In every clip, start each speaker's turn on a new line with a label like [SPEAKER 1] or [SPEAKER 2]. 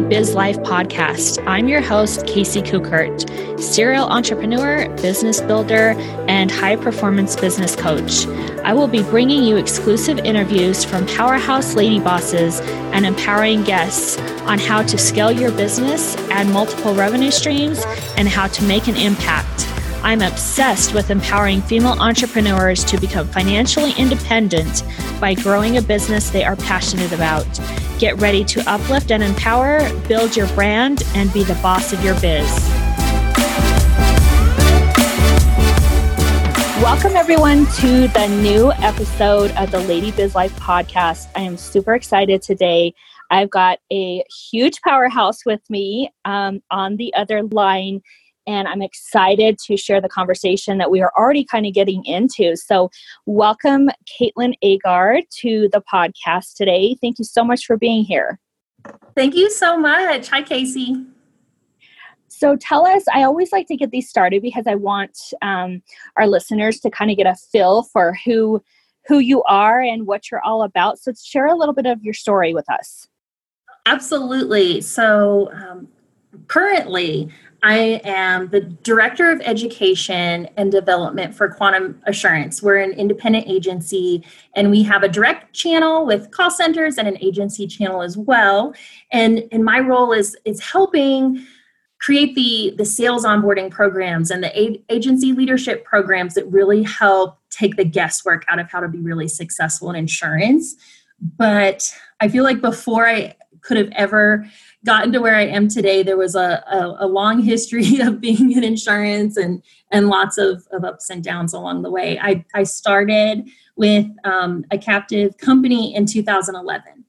[SPEAKER 1] Biz Life podcast. I'm your host, Casey Kukert, serial entrepreneur, business builder, and high performance business coach. I will be bringing you exclusive interviews from powerhouse lady bosses and empowering guests on how to scale your business, add multiple revenue streams, and how to make an impact. I'm obsessed with empowering female entrepreneurs to become financially independent by growing a business they are passionate about. Get ready to uplift and empower, build your brand, and be the boss of your biz. Welcome, everyone, to the new episode of the Lady Biz Life podcast. I am super excited today. I've got a huge powerhouse with me um, on the other line and I'm excited to share the conversation that we are already kind of getting into. So, welcome, Caitlin Agar, to the podcast today. Thank you so much for being here.
[SPEAKER 2] Thank you so much. Hi, Casey.
[SPEAKER 1] So, tell us, I always like to get these started because I want um, our listeners to kind of get a feel for who who you are and what you're all about. So, share a little bit of your story with us.
[SPEAKER 2] Absolutely. So, um, currently, I am the Director of Education and Development for Quantum Assurance. We're an independent agency and we have a direct channel with call centers and an agency channel as well. And, and my role is, is helping create the, the sales onboarding programs and the a- agency leadership programs that really help take the guesswork out of how to be really successful in insurance. But I feel like before I could have ever gotten to where I am today, there was a, a, a, long history of being in insurance and, and lots of, of ups and downs along the way. I, I started with um, a captive company in 2011.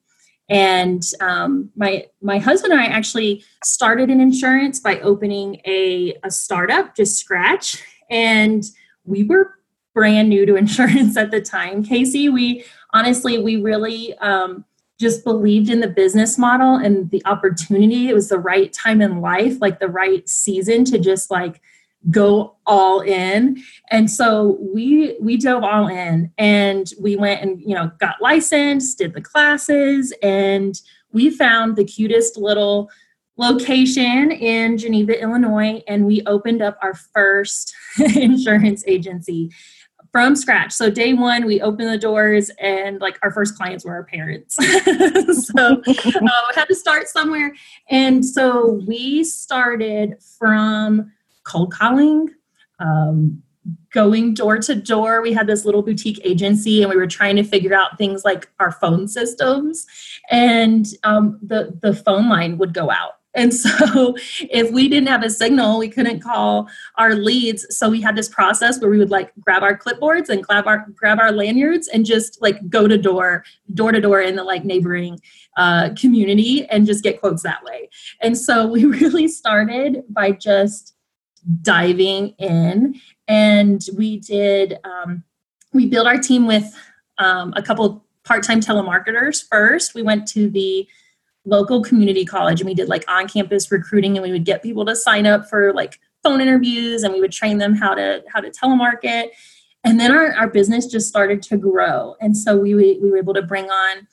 [SPEAKER 2] And um, my my husband and I actually started in insurance by opening a, a startup, just scratch. And we were brand new to insurance at the time. Casey, we honestly, we really um, just believed in the business model and the opportunity. It was the right time in life, like the right season to just like go all in. And so we we dove all in and we went and you know got licensed, did the classes, and we found the cutest little location in Geneva, Illinois, and we opened up our first insurance agency from scratch. So day one, we opened the doors, and like our first clients were our parents. so uh, we had to start somewhere, and so we started from cold calling. Um, going door to door. We had this little boutique agency and we were trying to figure out things like our phone systems. And um, the, the phone line would go out. And so if we didn't have a signal, we couldn't call our leads. So we had this process where we would like grab our clipboards and grab our grab our lanyards and just like go to door, door to door in the like neighboring uh, community and just get quotes that way. And so we really started by just diving in and we did um, we built our team with um, a couple part-time telemarketers first we went to the local community college and we did like on campus recruiting and we would get people to sign up for like phone interviews and we would train them how to how to telemarket. And then our, our business just started to grow and so we, we were able to bring on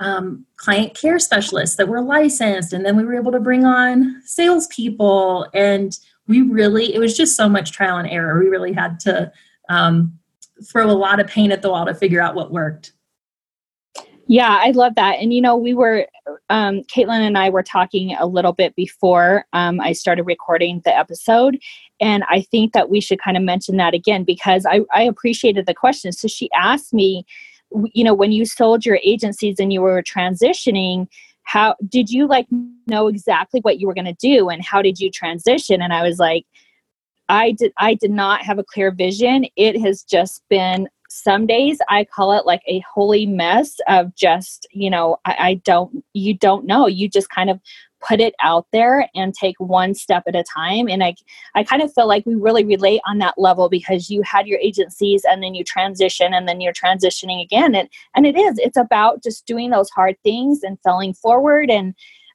[SPEAKER 2] um, client care specialists that were licensed and then we were able to bring on salespeople and we really it was just so much trial and error. We really had to um, throw a lot of paint at the wall to figure out what worked
[SPEAKER 1] yeah, I love that. And you know, we were um, Caitlin and I were talking a little bit before um, I started recording the episode, and I think that we should kind of mention that again because I, I appreciated the question. So she asked me, you know, when you sold your agencies and you were transitioning, how did you like know exactly what you were going to do, and how did you transition? And I was like. I did I did not have a clear vision. It has just been some days I call it like a holy mess of just, you know, I, I, don't, you don't know. You just kind of put it out there and take one step at a time. And I, I kind of feel like we really relate on that level because you had your agencies and then you transition and then you're transitioning again. And, and it is, it's about just doing those hard things and falling forward. And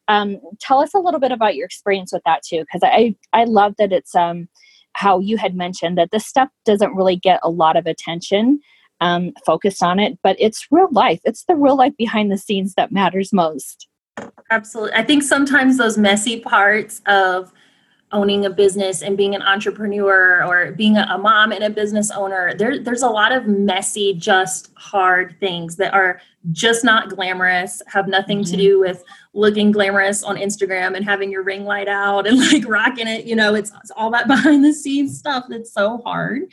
[SPEAKER 1] um, tell us a little bit about your experience with that too. Cause I, I love that it's, um, how you had mentioned that this stuff doesn't really get a lot of attention um, focused on it, but it's real life. It's the real life behind the scenes that matters most.
[SPEAKER 2] Absolutely. I think sometimes those messy parts of owning a business and being an entrepreneur or being a, mom and a business owner there, there's a lot of messy just hard things that are just not glamorous have nothing mm-hmm. to do with looking glamorous on instagram and having your ring light out and like rocking it you know it's, it's all that behind the scenes stuff that's so hard.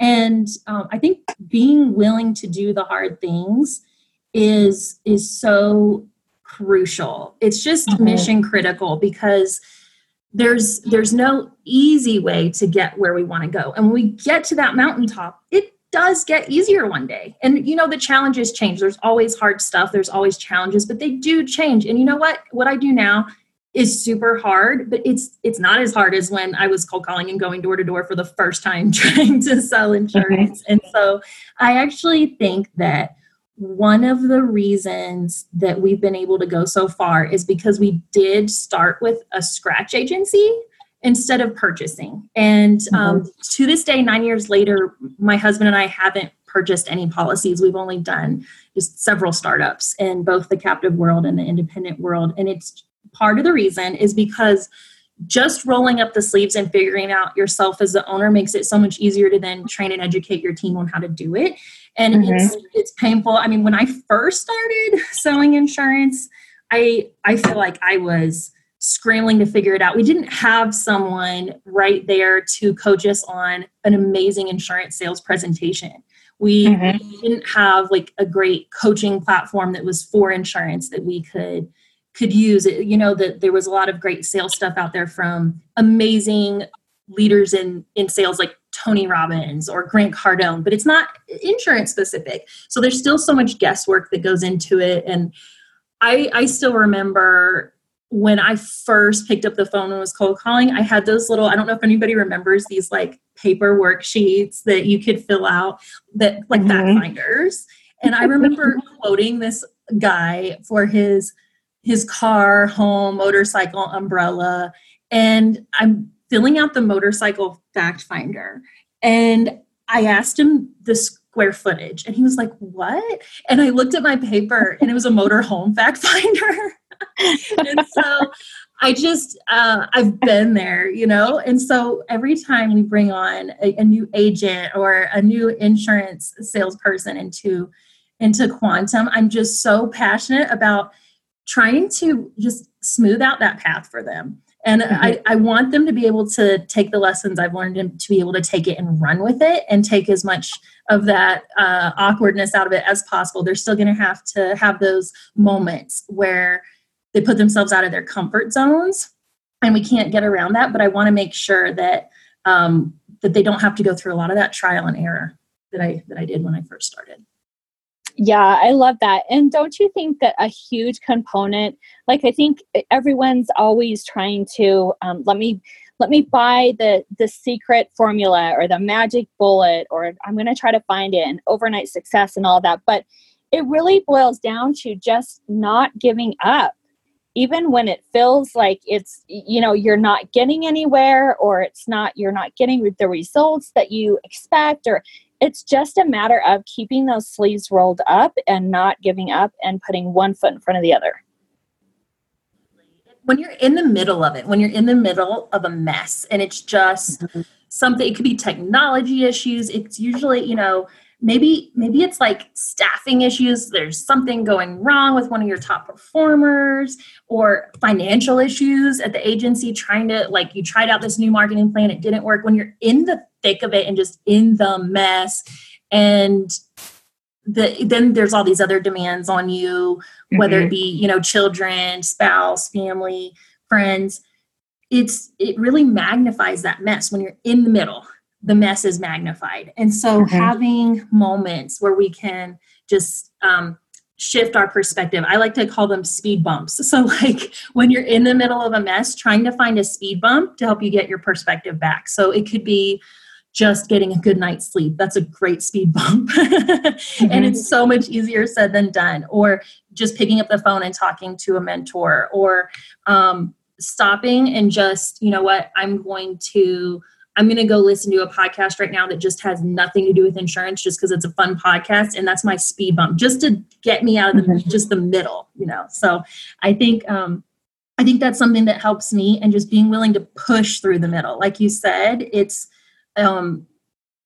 [SPEAKER 2] And um, i think being willing to do the hard things is is so crucial. It's just mm-hmm. mission critical because there's there's no easy way to get where we want to go. And when we get to that mountaintop it does get easier one day. And you know the challenges change. There's always hard stuff. There's always challenges but they do change. And you know what? What i do now is super hard but it's it's not as hard as when i was cold calling and going door to door for the first time trying to sell insurance. Mm-hmm. And so i actually think that one of the reasons that we've been able to go so far is because we did start with a scratch agency instead of purchasing. And um, mm-hmm. to this day, nine years later, my husband and I haven't purchased any policies. We've only done just several startups in both the captive world and the independent world. And it's part of the reason is because just rolling up the sleeves and figuring out yourself as the owner makes it so much easier to then train and educate your team on how to do it and mm-hmm. it's it's painful i mean when i first started selling insurance i i feel like i was scrambling to figure it out we didn't have someone right there to coach us on an amazing insurance sales presentation we mm-hmm. didn't have like a great coaching platform that was for insurance that we could could use it you know that there was a lot of great sales stuff out there from amazing leaders in in sales like Tony Robbins or Grant Cardone, but it's not insurance specific. So there's still so much guesswork that goes into it. And I, I still remember when I first picked up the phone and was cold calling, I had those little, I don't know if anybody remembers these like paper worksheets that you could fill out that like mm-hmm. fact finders. And I remember quoting this guy for his his car, home, motorcycle, umbrella. And I'm filling out the motorcycle fact finder and I asked him the square footage and he was like, What? And I looked at my paper and it was a motor home fact finder. and so I just, uh, I've been there, you know? And so every time we bring on a, a new agent or a new insurance salesperson into, into quantum, I'm just so passionate about trying to just smooth out that path for them and mm-hmm. I, I want them to be able to take the lessons I've learned and to be able to take it and run with it and take as much of that uh, awkwardness out of it as possible. They're still going to have to have those moments where they put themselves out of their comfort zones, and we can't get around that. But I want to make sure that um, that they don't have to go through a lot of that trial and error that I that I did when I first started.
[SPEAKER 1] Yeah, I love that. And don't you think that a huge component, like I think everyone's always trying to um, let me let me buy the the secret formula or the magic bullet or I'm going to try to find it and overnight success and all that. But it really boils down to just not giving up even when it feels like it's you know you're not getting anywhere or it's not you're not getting the results that you expect or it's just a matter of keeping those sleeves rolled up and not giving up and putting one foot in front of the other.
[SPEAKER 2] When you're in the middle of it, when you're in the middle of a mess and it's just mm-hmm. something, it could be technology issues. It's usually, you know, maybe maybe it's like staffing issues. There's something going wrong with one of your top performers or financial issues at the agency trying to like you tried out this new marketing plan it didn't work when you're in the thick of it and just in the mess and the, then there's all these other demands on you whether mm-hmm. it be you know children spouse family friends. It's it really magnifies that mess when you're in the middle the mess is magnified and so mm-hmm. having moments where we can just um, shift our perspective. I like to call them speed bumps. So, like when you're in the middle of a mess, trying to find a speed bump to help you get your perspective back. So, it could be just getting a good night's sleep. That's a great speed bump. mm-hmm. And it's so much easier said than done. Or just picking up the phone and talking to a mentor, or um, stopping and just, you know what, I'm going to I'm going to go listen to a podcast right now that just has nothing to do with insurance just because it's a fun podcast. And that's my speed bump just to get me out of the, mm-hmm. just the middle, you know? So I think, um, I think that's something that helps me and just being willing to push through the middle. Like you said, it's, um,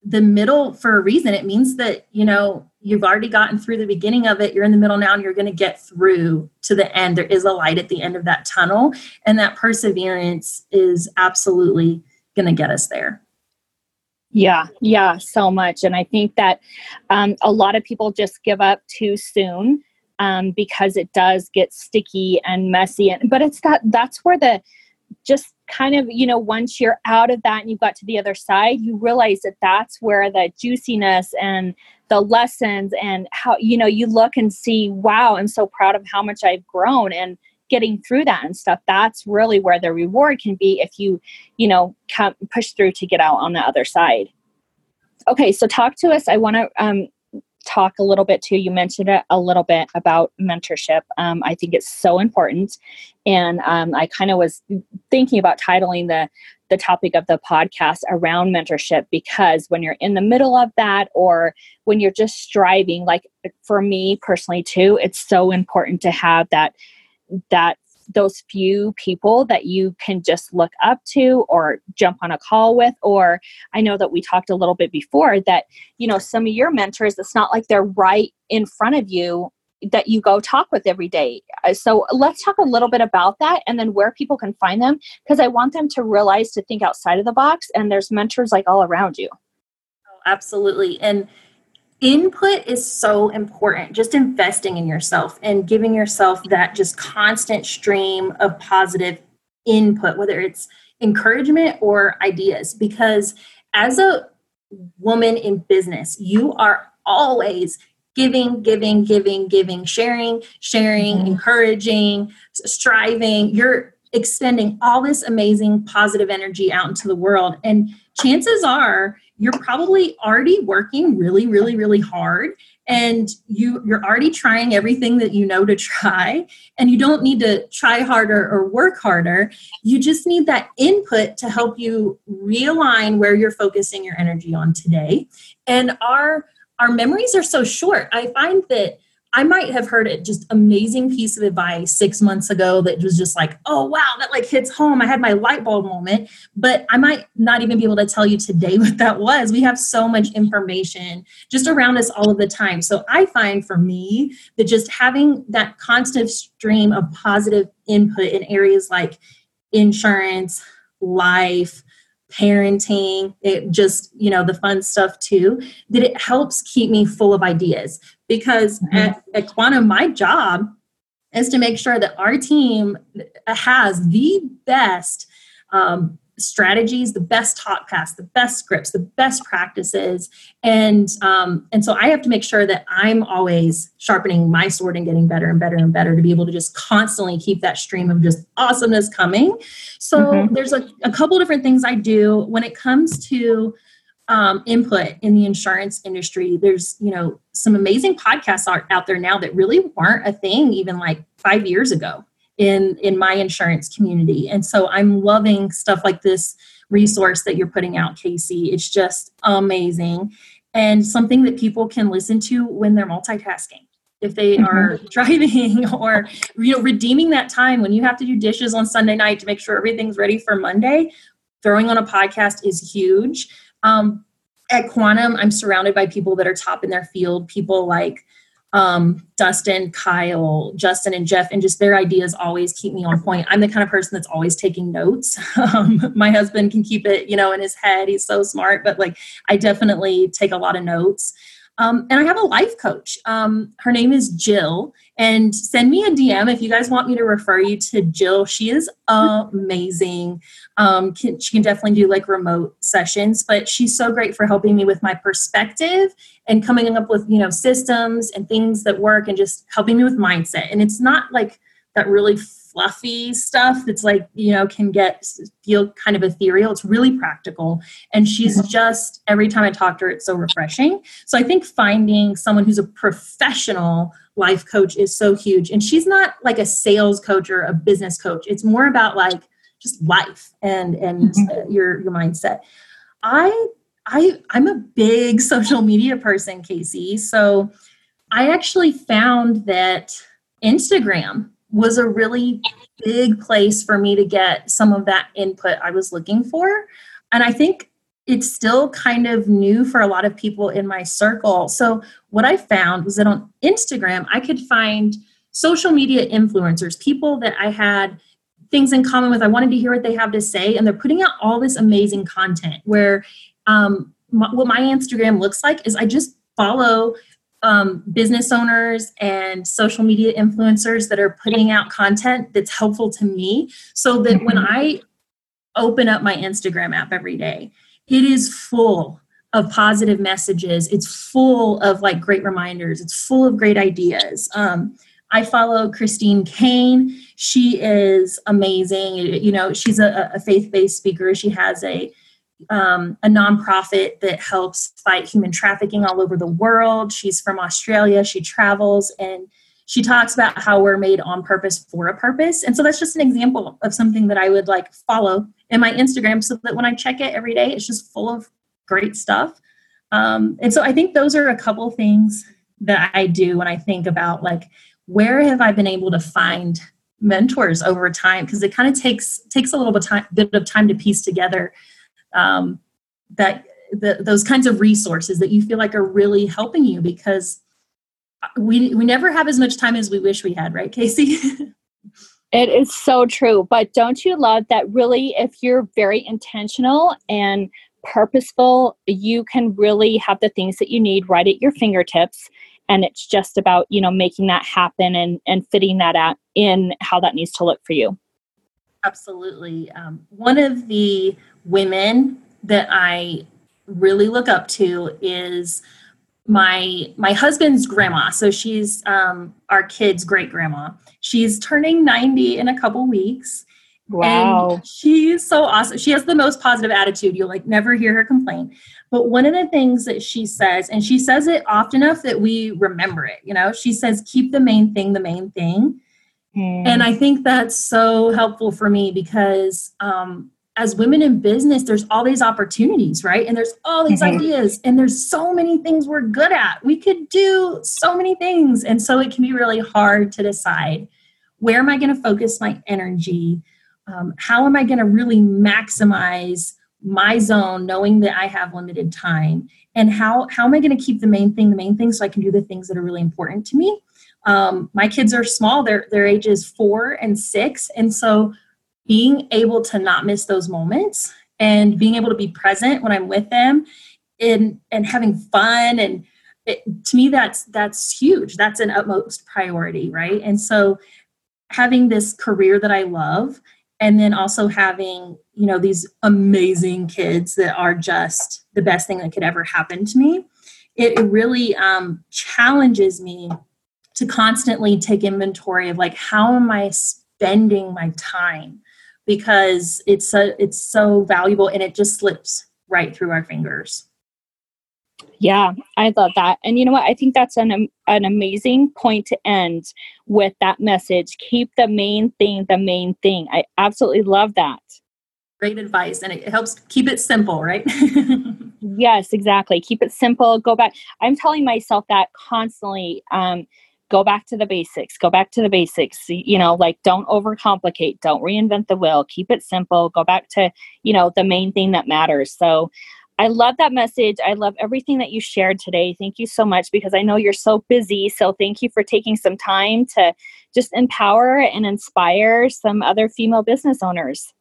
[SPEAKER 2] the middle for a reason. It means that, you know, you've already gotten through the beginning of it. You're in the middle now and you're going to get through to the end. There is a light at the end of that tunnel. And that perseverance is absolutely going to get us there.
[SPEAKER 1] Yeah, yeah, so much. And I think that um, a lot of people just give up too soon um, because it does get sticky and messy. And but it's that that's where the just kind of you know once you're out of that and you've got to the other side you realize that that's where the juiciness and the lessons and how you know you look and see wow i'm so proud of how much i've grown and getting through that and stuff that's really where the reward can be if you you know come push through to get out on the other side okay so talk to us i want to um, talk a little bit too. You mentioned it a little bit about mentorship. Um, I think it's so important, and um, I kind of was thinking about titling the the topic of the podcast around mentorship because when you're in the middle of that or when you're just striving like for me personally too it's so important to have that that those few people that you can just look up to or jump on a call with or i know that we talked a little bit before that you know some of your mentors it's not like they're right in front of you that you go talk with every day. Uh, so let's talk a little bit about that and then where people can find them because i want them to realize to think outside of the box and there's mentors like all around you.
[SPEAKER 2] Oh, absolutely. And input is so important just investing in yourself and giving yourself that just constant stream of positive input whether it's encouragement or ideas. Because as a woman in business you are always giving giving giving giving sharing sharing mm-hmm. encouraging striving. You're extending all this amazing positive energy out into the world. And chances are you're probably already working really really really hard and you you're already trying everything that you know to try and you don't need to try harder or work harder. You just need that input to help you realign where you're focusing your energy on today. And our our memories are so short. I find that I might have heard a just amazing piece of advice six months ago that was just like, oh wow, that like hits home. I had my light bulb moment, but I might not even be able to tell you today what that was. We have so much information just around us all of the time. So I find for me that just having that constant stream of positive input in areas like insurance, life, parenting, it just, you know, the fun stuff too, that it helps keep me full of ideas. Because mm-hmm. at, at Quantum, my job is to make sure that our team has the best um, strategies, the best talk paths, the best scripts, the best practices, and um, and so I have to make sure that I'm always sharpening my sword and getting better and better and better to be able to just constantly keep that stream of just awesomeness coming. So mm-hmm. there's a, a couple different things I do when it comes to um, input in the insurance industry. There's you know some amazing podcasts out, out there now that really weren't a thing even like five years ago in in my insurance community. And so i'm loving stuff like this resource that you're putting out casey. It's just amazing and something that people can listen to when they're multitasking. If they mm-hmm. are driving or you know redeeming that time when you have to do dishes on sunday night to make sure everything's ready for monday throwing on a podcast is huge. Um, at quantum i'm surrounded by people that are top in their field people like um, Dustin, Kyle, Justin, and Jeff, and just their ideas always keep me on point. I'm the kind of person that's always taking notes. Um, my husband can keep it, you know, in his head. He's so smart, but like I definitely take a lot of notes. Um, and I have a life coach. Um, her name is Jill. And send me a DM if you guys want me to refer you to Jill. She is amazing. Um, can, she can definitely do like remote sessions, but she's so great for helping me with my perspective and coming up with you know systems and things that work and just helping me with mindset. And it's not like that really fluffy stuff that's like you know can get feel kind of ethereal it's really practical and she's mm-hmm. just every time i talk to her it's so refreshing so i think finding someone who's a professional life coach is so huge and she's not like a sales coach or a business coach it's more about like just life and and mm-hmm. your your mindset I I I'm a big social media person, Casey. So I actually found that Instagram was a really big place for me to get some of that input I was looking for. And I think it's still kind of new for a lot of people in my circle. So, what I found was that on Instagram, I could find social media influencers, people that I had things in common with. I wanted to hear what they have to say, and they're putting out all this amazing content where um, my, what my Instagram looks like is I just follow um, business owners and social media influencers that are putting out content that's helpful to me so that when mm-hmm. I open up my Instagram app every day, it is full of positive messages. It's full of like great reminders. It's full of great ideas. Um, I follow Christine Caine. She is amazing. You know, she's a, a faith based speaker. She has a um, a nonprofit that helps fight human trafficking all over the world. She's from Australia. She travels and she talks about how we're made on purpose for a purpose. And so that's just an example of something that I would like follow in my Instagram so that when I check it every day, it's just full of great stuff. Um, and so I think those are a couple things that I do when I think about like where have I been able to find mentors over time because it kind of takes takes a little bit, time, bit of time to piece together um, that the, those kinds of resources that you feel like are really helping you because we we never have as much time as we wish we had right casey?
[SPEAKER 1] It is so true but don't you love that really if you're very intentional and purposeful you can really have the things that you need right at your fingertips and it's just about you know making that happen and and fitting that out in how that needs to look for you.
[SPEAKER 2] Absolutely. Um, one of the women that I really look up to is my my husband's grandma. So she's um our kids great grandma she's turning 90 in a couple weeks.
[SPEAKER 1] Wow.
[SPEAKER 2] and she's so awesome. She has the most positive attitude. You'll like never hear her complain. But one of the things that she says and she says it often enough that we remember it you know? She says keep the main thing the main thing. Mm. and i think that's so helpful for me because um as women in business, there's all these opportunities, right? And there's all these mm-hmm. ideas, and there's so many things we're good at. We could do so many things. And so it can be really hard to decide where am I going to focus my energy? Um, how am I going to really maximize my zone, knowing that I have limited time? And how, how am I going to keep the main thing the main thing so I can do the things that are really important to me? Um, my kids are small, their, their ages four and six. And so being able to not miss those moments and being able to be present when I'm with them and and having fun and it, to me that's that's huge. That's an utmost priority right? And so having this career that I love and then also having you know these amazing kids that are just the best thing that could ever happen to me it, really um, challenges me to constantly take inventory of like how am i spending my time because it's so it's so valuable and it just slips right through our fingers.
[SPEAKER 1] Yeah, I love that. And you know what? I think that's an an amazing point to end with that message. Keep the main thing the main thing. I absolutely love that.
[SPEAKER 2] Great advice and it helps keep it simple, right?
[SPEAKER 1] yes, exactly. Keep it simple. Go back. I'm telling myself that constantly um go back to the basics go back to the basics you know like don't overcomplicate don't reinvent the wheel keep it simple go back to you know the main thing that matters. So i love that message i love everything that you shared today thank you so much because i know you're so busy so thank you for taking some time to just empower and inspire some other female business owners.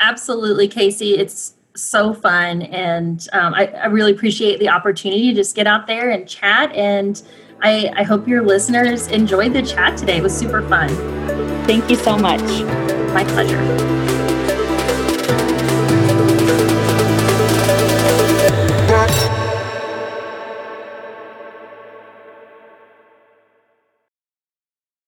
[SPEAKER 2] Absolutely casey it's so fun and um, I, I really appreciate the opportunity to just get out there and chat and I, I hope your listeners enjoyed the chat today. It was super fun.
[SPEAKER 1] Thank you so much.
[SPEAKER 2] My pleasure.